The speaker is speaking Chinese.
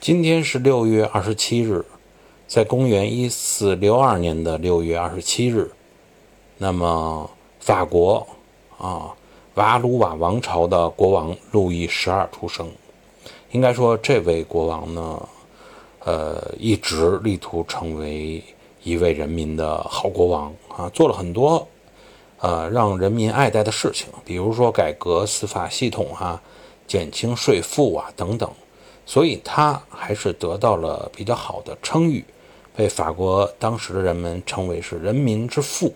今天是六月二十七日，在公元一四六二年的六月二十七日，那么法国啊瓦鲁瓦王朝的国王路易十二出生。应该说，这位国王呢，呃，一直力图成为一位人民的好国王啊，做了很多呃让人民爱戴的事情，比如说改革司法系统啊，减轻税负啊等等。所以他还是得到了比较好的称誉，被法国当时的人们称为是“人民之父”。